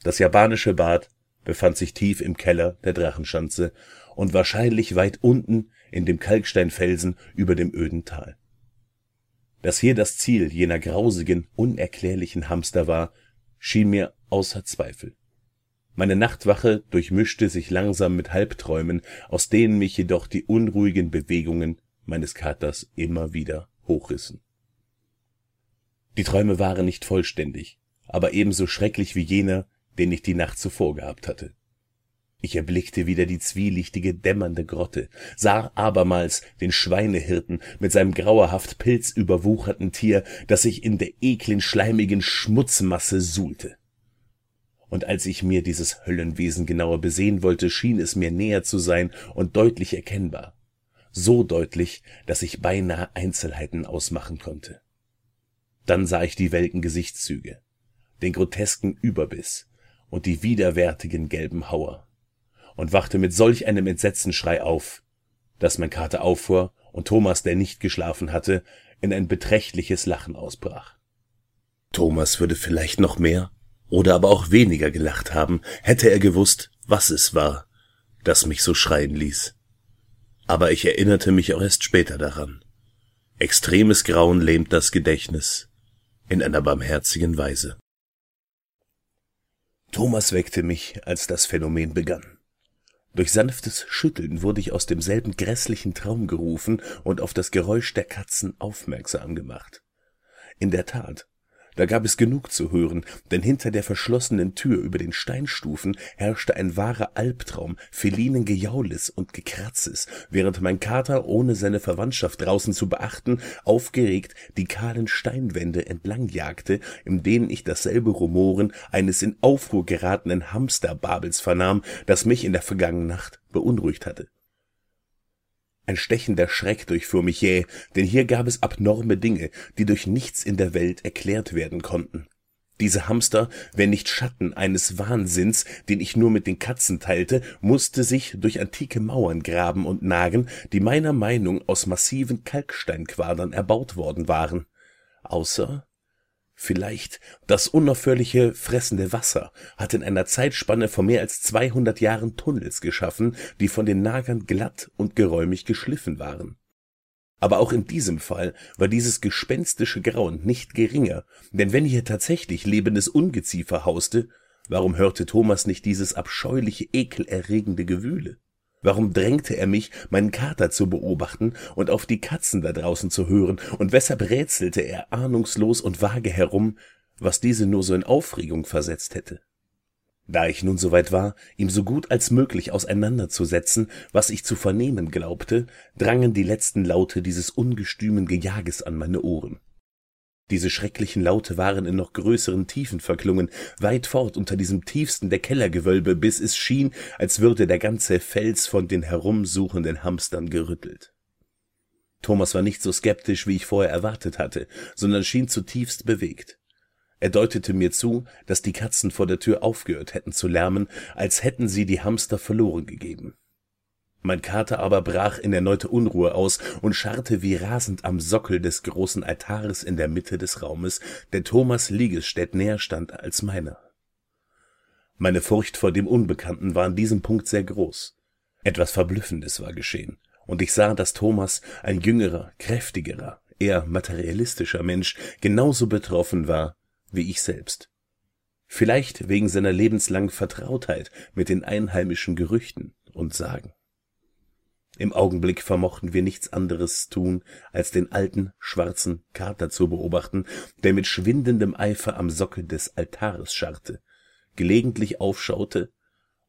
Das japanische Bad befand sich tief im Keller der Drachenschanze und wahrscheinlich weit unten in dem Kalksteinfelsen über dem öden Tal. Dass hier das Ziel jener grausigen, unerklärlichen Hamster war, schien mir außer Zweifel. Meine Nachtwache durchmischte sich langsam mit Halbträumen, aus denen mich jedoch die unruhigen Bewegungen meines Katers immer wieder hochrissen. Die Träume waren nicht vollständig, aber ebenso schrecklich wie jener, den ich die Nacht zuvor gehabt hatte. Ich erblickte wieder die zwielichtige, dämmernde Grotte, sah abermals den Schweinehirten mit seinem grauerhaft pilzüberwucherten Tier, das sich in der eklen, schleimigen Schmutzmasse suhlte. Und als ich mir dieses Höllenwesen genauer besehen wollte, schien es mir näher zu sein und deutlich erkennbar. So deutlich, dass ich beinahe Einzelheiten ausmachen konnte. Dann sah ich die welken Gesichtszüge, den grotesken Überbiss und die widerwärtigen gelben Hauer und wachte mit solch einem Entsetzenschrei auf, dass mein Kater auffuhr und Thomas, der nicht geschlafen hatte, in ein beträchtliches Lachen ausbrach. Thomas würde vielleicht noch mehr oder aber auch weniger gelacht haben, hätte er gewusst, was es war, das mich so schreien ließ. Aber ich erinnerte mich auch erst später daran. Extremes Grauen lähmt das Gedächtnis in einer barmherzigen Weise. Thomas weckte mich, als das Phänomen begann. Durch sanftes Schütteln wurde ich aus demselben grässlichen Traum gerufen und auf das Geräusch der Katzen aufmerksam gemacht. In der Tat, da gab es genug zu hören, denn hinter der verschlossenen Tür über den Steinstufen herrschte ein wahrer Albtraum felinen Gejaules und Gekratzes, während mein Kater, ohne seine Verwandtschaft draußen zu beachten, aufgeregt die kahlen Steinwände entlang jagte, in denen ich dasselbe Rumoren eines in Aufruhr geratenen Hamsterbabels vernahm, das mich in der vergangenen Nacht beunruhigt hatte. Ein stechender Schreck durchfuhr mich jäh, denn hier gab es abnorme Dinge, die durch nichts in der Welt erklärt werden konnten. Diese Hamster, wenn nicht Schatten eines Wahnsinns, den ich nur mit den Katzen teilte, musste sich durch antike Mauern graben und nagen, die meiner Meinung aus massiven Kalksteinquadern erbaut worden waren. Außer Vielleicht das unaufhörliche fressende Wasser hat in einer Zeitspanne von mehr als 200 Jahren Tunnels geschaffen, die von den Nagern glatt und geräumig geschliffen waren. Aber auch in diesem Fall war dieses gespenstische Grauen nicht geringer, denn wenn hier tatsächlich lebendes Ungeziefer hauste, warum hörte Thomas nicht dieses abscheuliche, ekelerregende Gewühle? Warum drängte er mich, meinen Kater zu beobachten und auf die Katzen da draußen zu hören, und weshalb rätselte er ahnungslos und vage herum, was diese nur so in Aufregung versetzt hätte? Da ich nun soweit war, ihm so gut als möglich auseinanderzusetzen, was ich zu vernehmen glaubte, drangen die letzten Laute dieses ungestümen Gejages an meine Ohren. Diese schrecklichen Laute waren in noch größeren Tiefen verklungen, weit fort unter diesem tiefsten der Kellergewölbe, bis es schien, als würde der ganze Fels von den herumsuchenden Hamstern gerüttelt. Thomas war nicht so skeptisch, wie ich vorher erwartet hatte, sondern schien zutiefst bewegt. Er deutete mir zu, dass die Katzen vor der Tür aufgehört hätten zu lärmen, als hätten sie die Hamster verloren gegeben. Mein Kater aber brach in erneute Unruhe aus und scharrte wie rasend am Sockel des großen Altares in der Mitte des Raumes, der Thomas Liegestät näher stand als meiner. Meine Furcht vor dem Unbekannten war an diesem Punkt sehr groß. Etwas Verblüffendes war geschehen, und ich sah, dass Thomas, ein jüngerer, kräftigerer, eher materialistischer Mensch, genauso betroffen war wie ich selbst. Vielleicht wegen seiner lebenslangen Vertrautheit mit den einheimischen Gerüchten und Sagen. Im Augenblick vermochten wir nichts anderes tun, als den alten, schwarzen Kater zu beobachten, der mit schwindendem Eifer am Sockel des Altares scharrte, gelegentlich aufschaute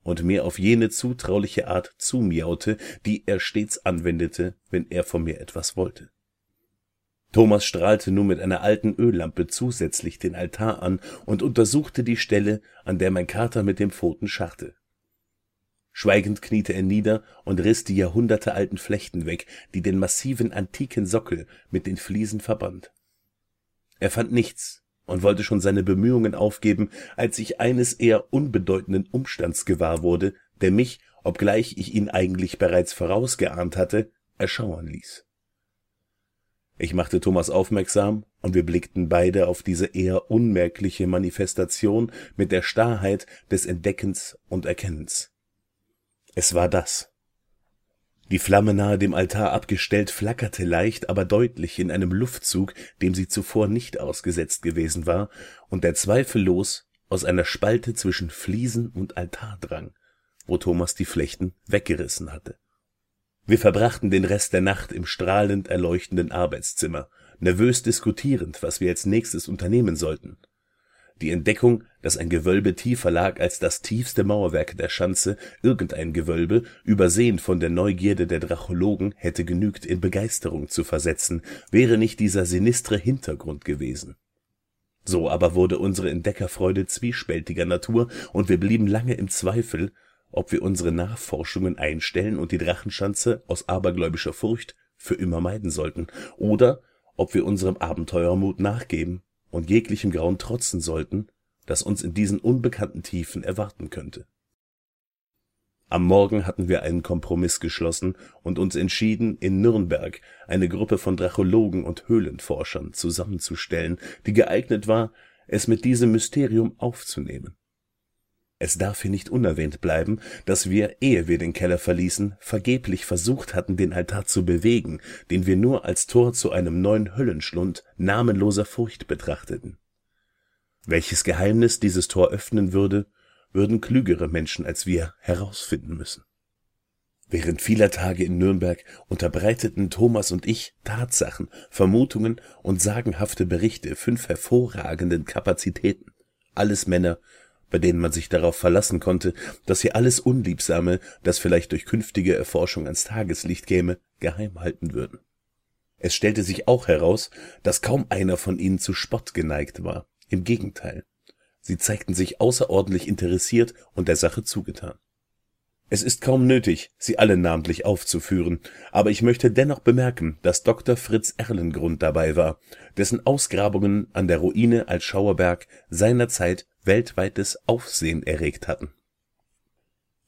und mir auf jene zutrauliche Art zumiaute, die er stets anwendete, wenn er von mir etwas wollte. Thomas strahlte nun mit einer alten Öllampe zusätzlich den Altar an und untersuchte die Stelle, an der mein Kater mit dem Pfoten scharrte. Schweigend kniete er nieder und riß die jahrhundertealten Flechten weg, die den massiven antiken Sockel mit den Fliesen verband. Er fand nichts und wollte schon seine Bemühungen aufgeben, als ich eines eher unbedeutenden Umstands gewahr wurde, der mich, obgleich ich ihn eigentlich bereits vorausgeahnt hatte, erschauern ließ. Ich machte Thomas aufmerksam, und wir blickten beide auf diese eher unmerkliche Manifestation mit der Starrheit des Entdeckens und Erkennens. Es war das. Die Flamme nahe dem Altar abgestellt flackerte leicht, aber deutlich in einem Luftzug, dem sie zuvor nicht ausgesetzt gewesen war, und der zweifellos aus einer Spalte zwischen Fliesen und Altar drang, wo Thomas die Flechten weggerissen hatte. Wir verbrachten den Rest der Nacht im strahlend erleuchtenden Arbeitszimmer, nervös diskutierend, was wir als nächstes unternehmen sollten Die Entdeckung, dass ein Gewölbe tiefer lag als das tiefste Mauerwerk der Schanze, irgendein Gewölbe, übersehen von der Neugierde der Drachologen, hätte genügt, in Begeisterung zu versetzen, wäre nicht dieser sinistre Hintergrund gewesen. So aber wurde unsere Entdeckerfreude zwiespältiger Natur, und wir blieben lange im Zweifel, ob wir unsere Nachforschungen einstellen und die Drachenschanze aus abergläubischer Furcht für immer meiden sollten, oder ob wir unserem Abenteurermut nachgeben und jeglichem Grauen trotzen sollten, das uns in diesen unbekannten Tiefen erwarten könnte. Am Morgen hatten wir einen Kompromiss geschlossen und uns entschieden, in Nürnberg eine Gruppe von Drachologen und Höhlenforschern zusammenzustellen, die geeignet war, es mit diesem Mysterium aufzunehmen. Es darf hier nicht unerwähnt bleiben, dass wir, ehe wir den Keller verließen, vergeblich versucht hatten, den Altar zu bewegen, den wir nur als Tor zu einem neuen Höllenschlund namenloser Furcht betrachteten. Welches Geheimnis dieses Tor öffnen würde, würden klügere Menschen als wir herausfinden müssen. Während vieler Tage in Nürnberg unterbreiteten Thomas und ich Tatsachen, Vermutungen und sagenhafte Berichte fünf hervorragenden Kapazitäten, alles Männer, bei denen man sich darauf verlassen konnte, dass sie alles Unliebsame, das vielleicht durch künftige Erforschung ans Tageslicht käme, geheim halten würden. Es stellte sich auch heraus, dass kaum einer von ihnen zu Spott geneigt war. Im Gegenteil, sie zeigten sich außerordentlich interessiert und der Sache zugetan. Es ist kaum nötig, sie alle namentlich aufzuführen, aber ich möchte dennoch bemerken, dass Dr. Fritz Erlengrund dabei war, dessen Ausgrabungen an der Ruine als Schauerberg seinerzeit weltweites Aufsehen erregt hatten.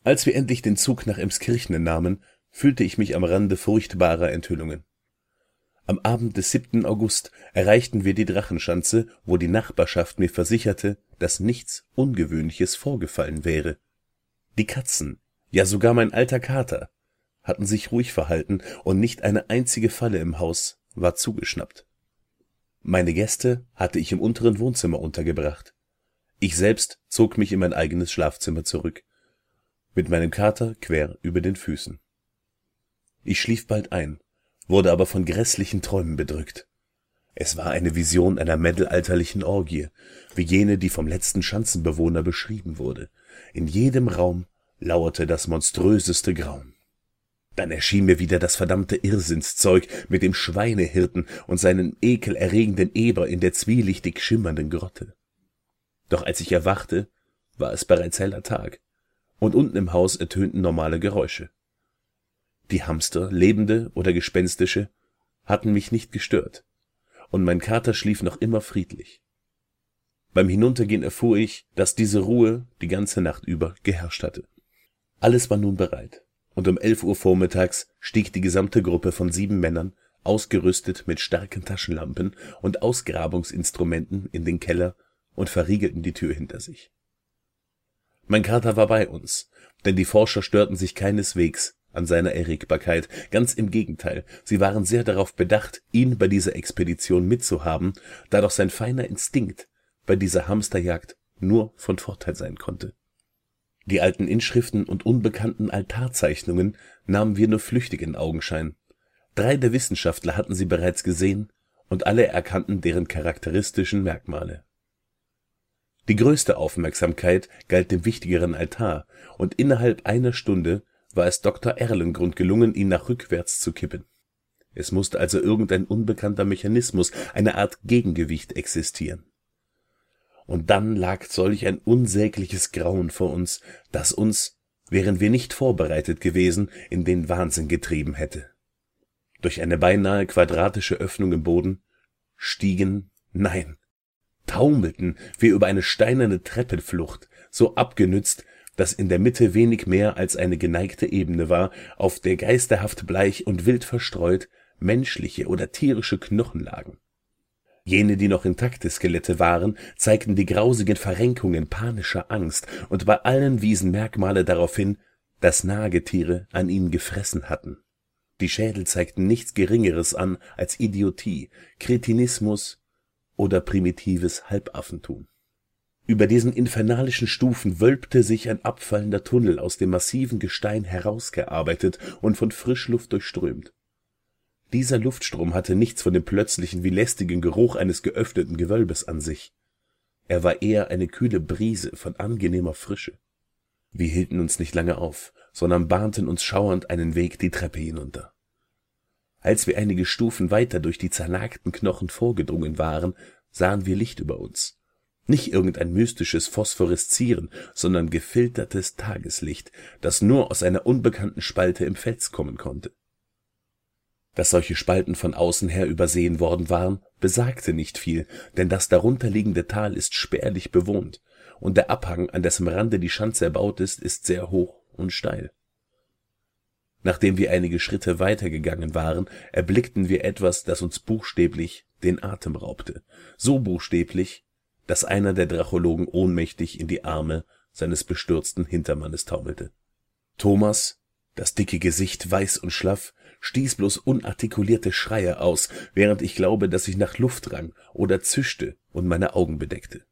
Als wir endlich den Zug nach Emskirchen nahmen, fühlte ich mich am Rande furchtbarer Enthüllungen. Am Abend des 7. August erreichten wir die Drachenschanze, wo die Nachbarschaft mir versicherte, dass nichts Ungewöhnliches vorgefallen wäre. Die Katzen, ja sogar mein alter Kater, hatten sich ruhig verhalten und nicht eine einzige Falle im Haus war zugeschnappt. Meine Gäste hatte ich im unteren Wohnzimmer untergebracht. Ich selbst zog mich in mein eigenes Schlafzimmer zurück, mit meinem Kater quer über den Füßen. Ich schlief bald ein, wurde aber von grässlichen Träumen bedrückt. Es war eine Vision einer mittelalterlichen Orgie, wie jene, die vom letzten Schanzenbewohner beschrieben wurde. In jedem Raum lauerte das monströseste Grauen. Dann erschien mir wieder das verdammte Irrsinnszeug mit dem Schweinehirten und seinen ekelerregenden Eber in der zwielichtig schimmernden Grotte. Doch als ich erwachte, war es bereits heller Tag, und unten im Haus ertönten normale Geräusche. Die Hamster, lebende oder gespenstische, hatten mich nicht gestört, und mein Kater schlief noch immer friedlich. Beim Hinuntergehen erfuhr ich, dass diese Ruhe die ganze Nacht über geherrscht hatte. Alles war nun bereit, und um elf Uhr vormittags stieg die gesamte Gruppe von sieben Männern, ausgerüstet mit starken Taschenlampen und Ausgrabungsinstrumenten, in den Keller und verriegelten die Tür hinter sich. Mein Kater war bei uns, denn die Forscher störten sich keineswegs an seiner Erregbarkeit, ganz im Gegenteil, sie waren sehr darauf bedacht, ihn bei dieser Expedition mitzuhaben, da doch sein feiner Instinkt bei dieser Hamsterjagd nur von Vorteil sein konnte. Die alten Inschriften und unbekannten Altarzeichnungen nahmen wir nur flüchtig in Augenschein. Drei der Wissenschaftler hatten sie bereits gesehen und alle erkannten deren charakteristischen Merkmale die größte Aufmerksamkeit galt dem wichtigeren Altar, und innerhalb einer Stunde war es Dr. Erlengrund gelungen, ihn nach rückwärts zu kippen. Es musste also irgendein unbekannter Mechanismus, eine Art Gegengewicht existieren. Und dann lag solch ein unsägliches Grauen vor uns, das uns, wären wir nicht vorbereitet gewesen, in den Wahnsinn getrieben hätte. Durch eine beinahe quadratische Öffnung im Boden stiegen, nein, taumelten wir über eine steinerne Treppenflucht, so abgenützt, dass in der Mitte wenig mehr als eine geneigte Ebene war, auf der geisterhaft bleich und wild verstreut menschliche oder tierische Knochen lagen. Jene, die noch intakte Skelette waren, zeigten die grausigen Verrenkungen panischer Angst, und bei allen wiesen Merkmale darauf hin, dass Nagetiere an ihnen gefressen hatten. Die Schädel zeigten nichts Geringeres an als Idiotie, Kretinismus oder primitives Halbaffentum. Über diesen infernalischen Stufen wölbte sich ein abfallender Tunnel aus dem massiven Gestein herausgearbeitet und von Frischluft durchströmt. Dieser Luftstrom hatte nichts von dem plötzlichen wie lästigen Geruch eines geöffneten Gewölbes an sich. er war eher eine kühle Brise von angenehmer Frische. Wir hielten uns nicht lange auf, sondern bahnten uns schauernd einen Weg die Treppe hinunter. Als wir einige Stufen weiter durch die zernagten Knochen vorgedrungen waren, sahen wir Licht über uns. Nicht irgendein mystisches Phosphoreszieren, sondern gefiltertes Tageslicht, das nur aus einer unbekannten Spalte im Fels kommen konnte. Dass solche Spalten von außen her übersehen worden waren, besagte nicht viel, denn das darunterliegende Tal ist spärlich bewohnt, und der Abhang, an dessen Rande die Schanze erbaut ist, ist sehr hoch und steil. Nachdem wir einige Schritte weitergegangen waren, erblickten wir etwas, das uns buchstäblich den Atem raubte, so buchstäblich, dass einer der Drachologen ohnmächtig in die Arme seines bestürzten Hintermannes taumelte. Thomas, das dicke Gesicht weiß und schlaff, stieß bloß unartikulierte Schreie aus, während ich glaube, dass ich nach Luft rang oder zischte und meine Augen bedeckte.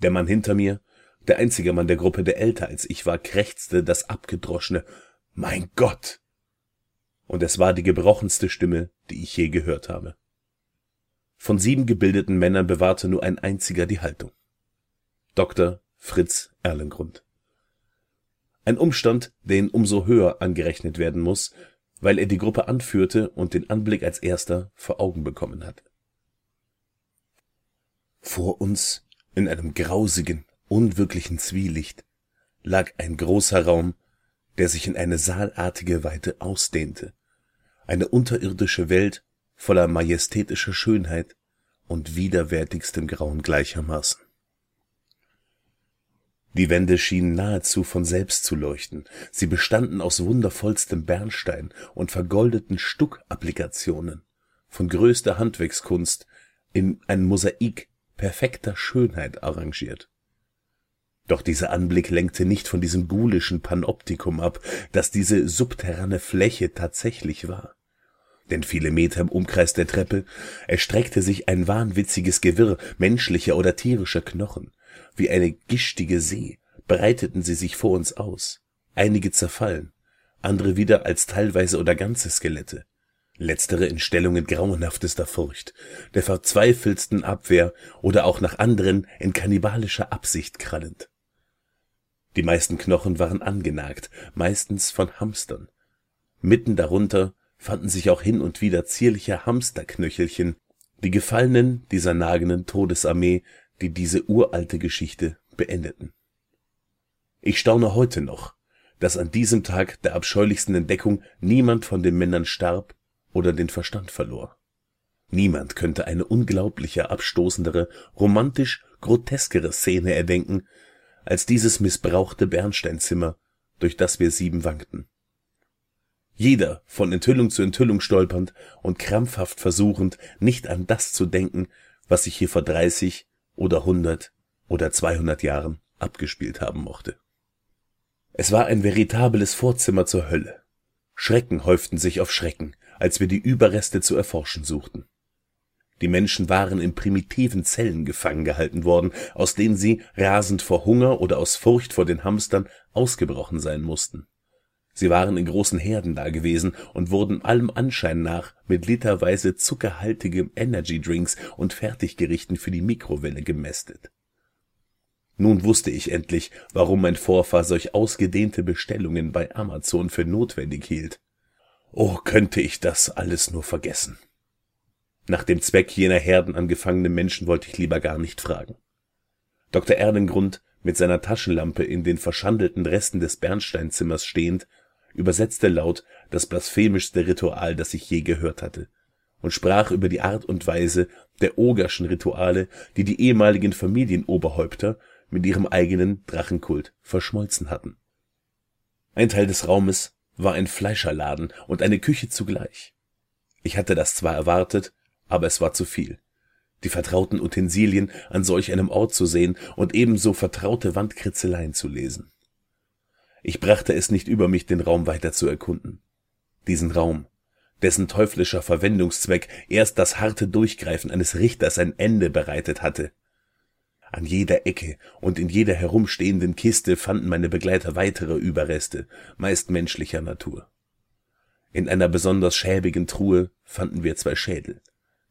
Der Mann hinter mir, der einzige Mann der Gruppe, der älter als ich war, krächzte das abgedroschene Mein Gott. Und es war die gebrochenste Stimme, die ich je gehört habe. Von sieben gebildeten Männern bewahrte nur ein einziger die Haltung. Dr. Fritz Erlengrund. Ein Umstand, der ihn umso höher angerechnet werden muss, weil er die Gruppe anführte und den Anblick als erster vor Augen bekommen hat. Vor uns, in einem grausigen, unwirklichen Zwielicht, lag ein großer Raum, der sich in eine saalartige Weite ausdehnte, eine unterirdische Welt voller majestätischer Schönheit und widerwärtigstem Grauen gleichermaßen. Die Wände schienen nahezu von selbst zu leuchten, sie bestanden aus wundervollstem Bernstein und vergoldeten Stuckapplikationen, von größter Handwerkskunst in ein Mosaik perfekter Schönheit arrangiert. Doch dieser Anblick lenkte nicht von diesem gulischen Panoptikum ab, das diese subterrane Fläche tatsächlich war. Denn viele Meter im Umkreis der Treppe erstreckte sich ein wahnwitziges Gewirr menschlicher oder tierischer Knochen, wie eine gischtige See breiteten sie sich vor uns aus, einige zerfallen, andere wieder als teilweise oder ganze Skelette, letztere in Stellungen grauenhaftester Furcht, der verzweifeltsten Abwehr oder auch nach anderen in kannibalischer Absicht krallend. Die meisten Knochen waren angenagt, meistens von Hamstern. Mitten darunter fanden sich auch hin und wieder zierliche Hamsterknöchelchen, die Gefallenen dieser nagenden Todesarmee, die diese uralte Geschichte beendeten. Ich staune heute noch, dass an diesem Tag der abscheulichsten Entdeckung niemand von den Männern starb oder den Verstand verlor. Niemand könnte eine unglaublicher, abstoßendere, romantisch groteskere Szene erdenken, als dieses missbrauchte Bernsteinzimmer, durch das wir sieben wankten. Jeder von Enthüllung zu Enthüllung stolpernd und krampfhaft versuchend, nicht an das zu denken, was sich hier vor dreißig oder hundert oder zweihundert Jahren abgespielt haben mochte. Es war ein veritables Vorzimmer zur Hölle. Schrecken häuften sich auf Schrecken, als wir die Überreste zu erforschen suchten. Die Menschen waren in primitiven Zellen gefangen gehalten worden, aus denen sie, rasend vor Hunger oder aus Furcht vor den Hamstern, ausgebrochen sein mussten. Sie waren in großen Herden dagewesen und wurden allem Anschein nach mit literweise zuckerhaltigem Energydrinks und Fertiggerichten für die Mikrowelle gemästet. Nun wusste ich endlich, warum mein Vorfahr solch ausgedehnte Bestellungen bei Amazon für notwendig hielt. Oh, könnte ich das alles nur vergessen. Nach dem Zweck jener Herden an gefangenen Menschen wollte ich lieber gar nicht fragen. Dr. Erdengrund, mit seiner Taschenlampe in den verschandelten Resten des Bernsteinzimmers stehend, übersetzte laut das blasphemischste Ritual, das ich je gehört hatte, und sprach über die Art und Weise der Ogerschen Rituale, die die ehemaligen Familienoberhäupter mit ihrem eigenen Drachenkult verschmolzen hatten. Ein Teil des Raumes war ein Fleischerladen und eine Küche zugleich. Ich hatte das zwar erwartet, aber es war zu viel. Die vertrauten Utensilien an solch einem Ort zu sehen und ebenso vertraute Wandkritzeleien zu lesen. Ich brachte es nicht über mich, den Raum weiter zu erkunden. Diesen Raum, dessen teuflischer Verwendungszweck erst das harte Durchgreifen eines Richters ein Ende bereitet hatte, an jeder Ecke und in jeder herumstehenden Kiste fanden meine Begleiter weitere Überreste, meist menschlicher Natur. In einer besonders schäbigen Truhe fanden wir zwei Schädel,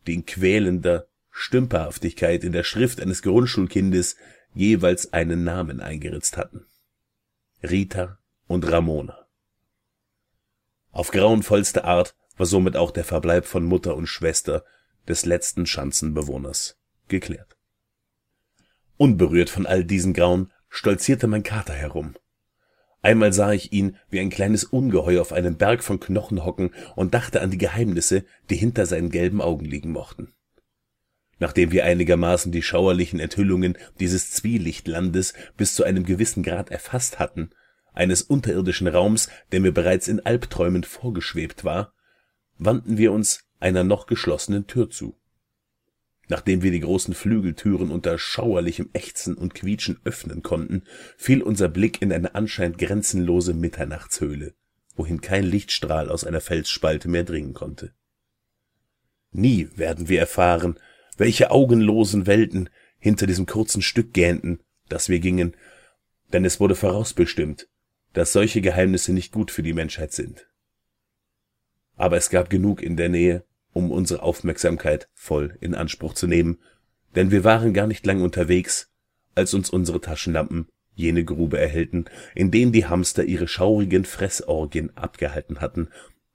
die in quälender, Stümperhaftigkeit in der Schrift eines Grundschulkindes jeweils einen Namen eingeritzt hatten. Rita und Ramona. Auf grauenvollste Art war somit auch der Verbleib von Mutter und Schwester des letzten Schanzenbewohners geklärt. Unberührt von all diesen Grauen stolzierte mein Kater herum. Einmal sah ich ihn wie ein kleines Ungeheuer auf einem Berg von Knochen hocken und dachte an die Geheimnisse, die hinter seinen gelben Augen liegen mochten. Nachdem wir einigermaßen die schauerlichen Enthüllungen dieses Zwielichtlandes bis zu einem gewissen Grad erfasst hatten, eines unterirdischen Raums, der mir bereits in Albträumen vorgeschwebt war, wandten wir uns einer noch geschlossenen Tür zu Nachdem wir die großen Flügeltüren unter schauerlichem Ächzen und Quietschen öffnen konnten, fiel unser Blick in eine anscheinend grenzenlose Mitternachtshöhle, wohin kein Lichtstrahl aus einer Felsspalte mehr dringen konnte. Nie werden wir erfahren, welche augenlosen Welten hinter diesem kurzen Stück gähnten, das wir gingen, denn es wurde vorausbestimmt, dass solche Geheimnisse nicht gut für die Menschheit sind. Aber es gab genug in der Nähe, um unsere Aufmerksamkeit voll in Anspruch zu nehmen, denn wir waren gar nicht lang unterwegs, als uns unsere Taschenlampen jene Grube erhellten, in denen die Hamster ihre schaurigen Fressorgien abgehalten hatten,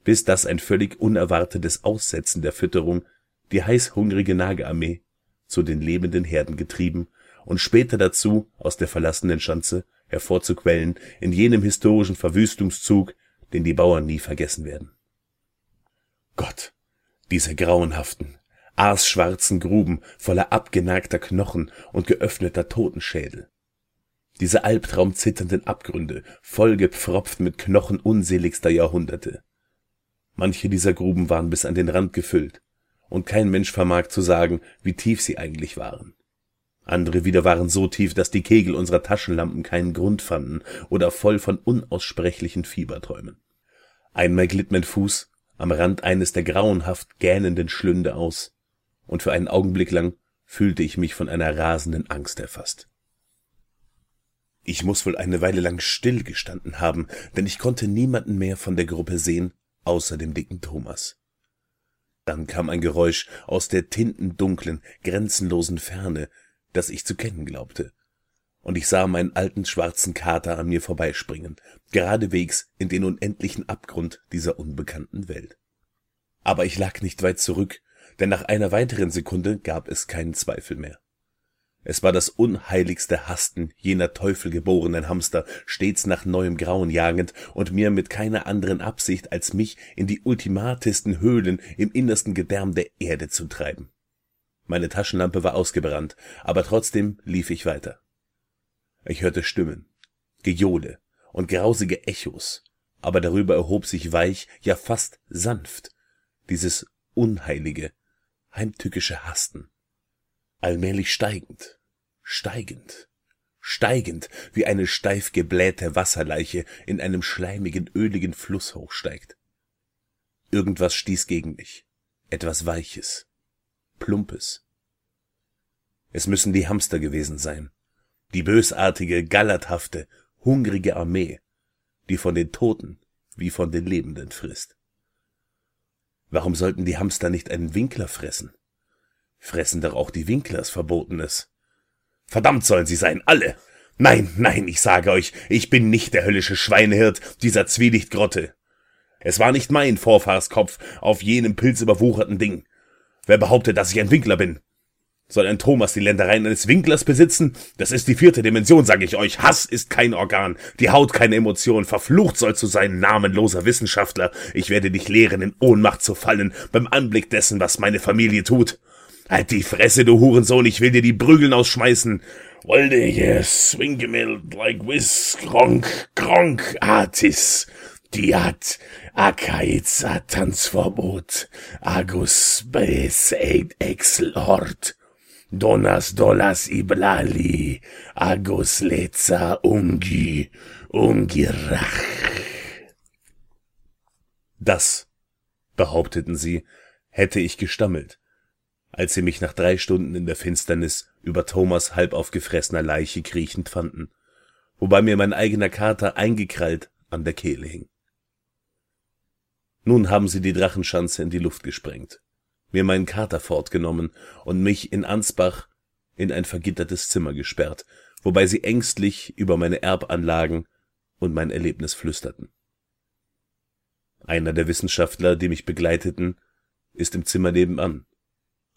bis das ein völlig unerwartetes Aussetzen der Fütterung die heißhungrige Nagearmee zu den lebenden Herden getrieben und später dazu aus der verlassenen Schanze hervorzuquellen in jenem historischen Verwüstungszug, den die Bauern nie vergessen werden. Gott, diese grauenhaften, aasschwarzen Gruben voller abgenagter Knochen und geöffneter Totenschädel. Diese albtraumzitternden Abgründe, vollgepfropft mit Knochen unseligster Jahrhunderte. Manche dieser Gruben waren bis an den Rand gefüllt, und kein Mensch vermag zu sagen, wie tief sie eigentlich waren. Andere wieder waren so tief, dass die Kegel unserer Taschenlampen keinen Grund fanden oder voll von unaussprechlichen Fieberträumen. Einmal glitt mein Fuß am Rand eines der grauenhaft gähnenden Schlünde aus, und für einen Augenblick lang fühlte ich mich von einer rasenden Angst erfasst. Ich muss wohl eine Weile lang still gestanden haben, denn ich konnte niemanden mehr von der Gruppe sehen, außer dem dicken Thomas. Dann kam ein Geräusch aus der tintendunklen, grenzenlosen Ferne, das ich zu kennen glaubte, und ich sah meinen alten schwarzen Kater an mir vorbeispringen, geradewegs in den unendlichen Abgrund dieser unbekannten Welt. Aber ich lag nicht weit zurück, denn nach einer weiteren Sekunde gab es keinen Zweifel mehr. Es war das unheiligste Hasten jener teufelgeborenen Hamster, stets nach neuem Grauen jagend und mir mit keiner anderen Absicht, als mich in die ultimatesten Höhlen im innersten Gedärm der Erde zu treiben. Meine Taschenlampe war ausgebrannt, aber trotzdem lief ich weiter. Ich hörte Stimmen, Gejohle und grausige Echos, aber darüber erhob sich weich, ja fast sanft, dieses unheilige, heimtückische Hasten. Allmählich steigend, steigend, steigend, wie eine steif geblähte Wasserleiche in einem schleimigen, öligen Fluss hochsteigt. Irgendwas stieß gegen mich, etwas Weiches, Plumpes. Es müssen die Hamster gewesen sein, die bösartige, gallerthafte, hungrige Armee, die von den Toten wie von den Lebenden frisst. Warum sollten die Hamster nicht einen Winkler fressen? Fressen doch auch die Winklers Verbotenes. Verdammt sollen sie sein, alle! Nein, nein, ich sage euch, ich bin nicht der höllische Schweinehirt dieser Zwielichtgrotte. Es war nicht mein Vorfahrskopf auf jenem pilzüberwucherten Ding. Wer behauptet, dass ich ein Winkler bin? Soll ein Thomas die Ländereien eines Winklers besitzen? Das ist die vierte Dimension, sage ich euch. Hass ist kein Organ, die Haut keine Emotion. Verflucht sollst du sein, namenloser Wissenschaftler. Ich werde dich lehren, in Ohnmacht zu fallen beim Anblick dessen, was meine Familie tut. Halt die Fresse, du Hurensohn, ich will dir die Prügeln ausschmeißen. Wollte yes, swingemild like whiz, kronk, kronk, artis. Diat, Akaiza Tanzverbot, Agus Bes Ex Lord. Donas dolas iblali, agos leca ungi, ungirach. Das, behaupteten sie, hätte ich gestammelt, als sie mich nach drei Stunden in der Finsternis über Thomas halb aufgefressener Leiche kriechend fanden, wobei mir mein eigener Kater eingekrallt an der Kehle hing. Nun haben sie die Drachenschanze in die Luft gesprengt mir meinen Kater fortgenommen und mich in Ansbach in ein vergittertes Zimmer gesperrt, wobei sie ängstlich über meine Erbanlagen und mein Erlebnis flüsterten. Einer der Wissenschaftler, die mich begleiteten, ist im Zimmer nebenan,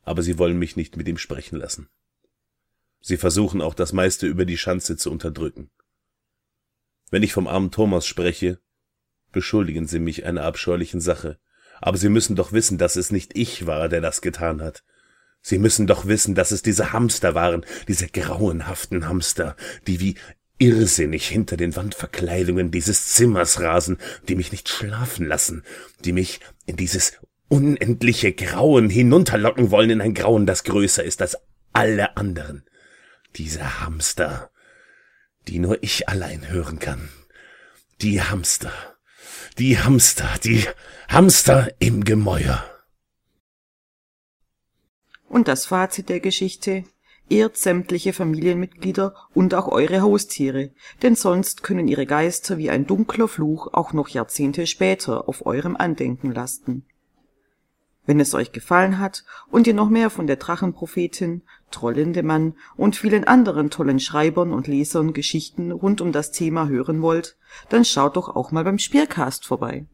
aber sie wollen mich nicht mit ihm sprechen lassen. Sie versuchen auch das meiste über die Schanze zu unterdrücken. Wenn ich vom armen Thomas spreche, beschuldigen sie mich einer abscheulichen Sache, aber sie müssen doch wissen, dass es nicht ich war, der das getan hat. Sie müssen doch wissen, dass es diese Hamster waren, diese grauenhaften Hamster, die wie irrsinnig hinter den Wandverkleidungen dieses Zimmers rasen, die mich nicht schlafen lassen, die mich in dieses unendliche Grauen hinunterlocken wollen in ein Grauen, das größer ist als alle anderen. Diese Hamster, die nur ich allein hören kann. Die Hamster, die Hamster, die Hamster im Gemäuer. Und das Fazit der Geschichte ehrt sämtliche Familienmitglieder und auch eure Haustiere, denn sonst können ihre Geister wie ein dunkler Fluch auch noch Jahrzehnte später auf eurem Andenken lasten. Wenn es euch gefallen hat und ihr noch mehr von der Drachenprophetin, Trollindemann und vielen anderen tollen Schreibern und Lesern Geschichten rund um das Thema hören wollt, dann schaut doch auch mal beim Spielcast vorbei